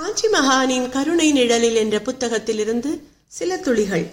காஞ்சி மகானின் கருணை நிழலில் என்ற புத்தகத்திலிருந்து சில துளிகள்.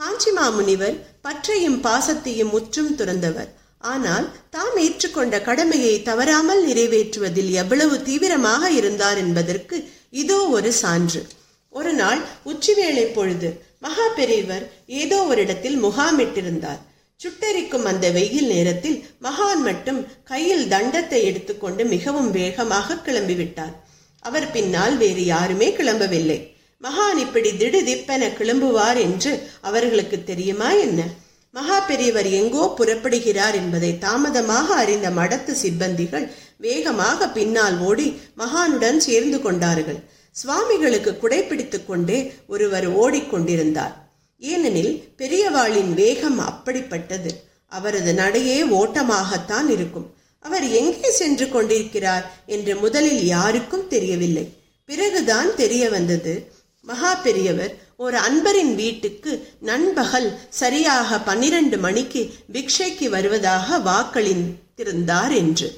காஞ்சி மாமுனிவர் பற்றையும் பாசத்தையும் முற்றும் துறந்தவர். ஆனால் தாம் ஏற்றுக்கொண்ட கடமையை தவறாமல் நிறைவேற்றுவதில் எவ்வளவு தீவிரமாக இருந்தார் என்பதற்கு இதோ ஒரு சான்று. ஒரு நாள் உச்சிவேளை பொழுது மகா பெரியவர் ஏதோ ஒரு இடத்தில் முகாமிட்டிருந்தார். சுட்டெரிக்கும் அந்த வெயில் நேரத்தில் மகான் மட்டும் கையில் தண்டத்தை எடுத்துக்கொண்டு மிகவும் வேகமாக கிளம்பிவிட்டார். அவர் பின்னால் வேறு யாருமே கிளம்பவில்லை. மகான் இப்படி திடுதிப்பென கிளம்புவார் என்று அவர்களுக்கு தெரியுமா என்ன? மகா பெரியவர் எங்கோ புறப்படுகிறார் என்பதை தாமதமாக அறிந்த மடத்து சிப்பந்திகள் வேகமாக பின்னால் ஓடி மகானுடன் சேர்ந்து கொண்டார்கள். சுவாமிகளுக்கு குடைப்பிடித்துக் கொண்டே ஒருவர் ஓடிக்கொண்டிருந்தார் ஏனெனில் பெரியவாளின் வேகம் அப்படிப்பட்டது. அவரது நடையே ஓட்டமாகத்தான் இருக்கும். அவர் எங்கே சென்று கொண்டிருக்கிறார் என்று முதலில் யாருக்கும் தெரியவில்லை. பிறகுதான் தெரிய வந்தது மகா பெரியவர் ஒரு அன்பரின் வீட்டுக்கு நண்பகல் சரியாக பன்னிரண்டு மணிக்கு பிக்ஷைக்கு வருவதாக வாக்களித்திருந்தார் என்று.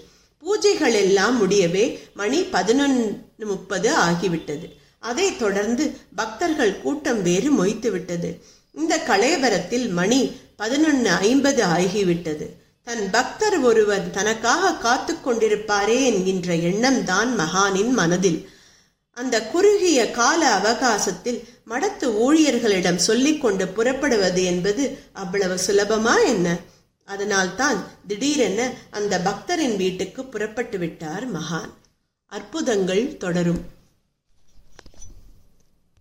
பூஜைகள் எல்லாம் முடியவே மணி பதினொன்று முப்பது ஆகிவிட்டது. அதைத் தொடர்ந்து பக்தர்கள் கூட்டம் வேறு மொய்த்து விட்டது இந்த கலைவரத்தில் மணி பதினொன்று ஐம்பது ஆகிவிட்டது. தன் பக்தர் ஒருவர் தனக்காக காத்து கொண்டிருப்பாரே என்கின்ற எண்ணம் தான் மகானின் மனதில். அந்த குறுகிய கால அவகாசத்தில் மடத்து ஊழியர்களிடம் சொல்லிக்கொண்டு புறப்படுவது என்பது அவ்வளவு சுலபமா என்ன? அதனால்தான் திடீரென அந்த பக்தரின் வீட்டுக்கு புறப்பட்டு விட்டார் மகான். அற்புதங்கள் தொடரும்.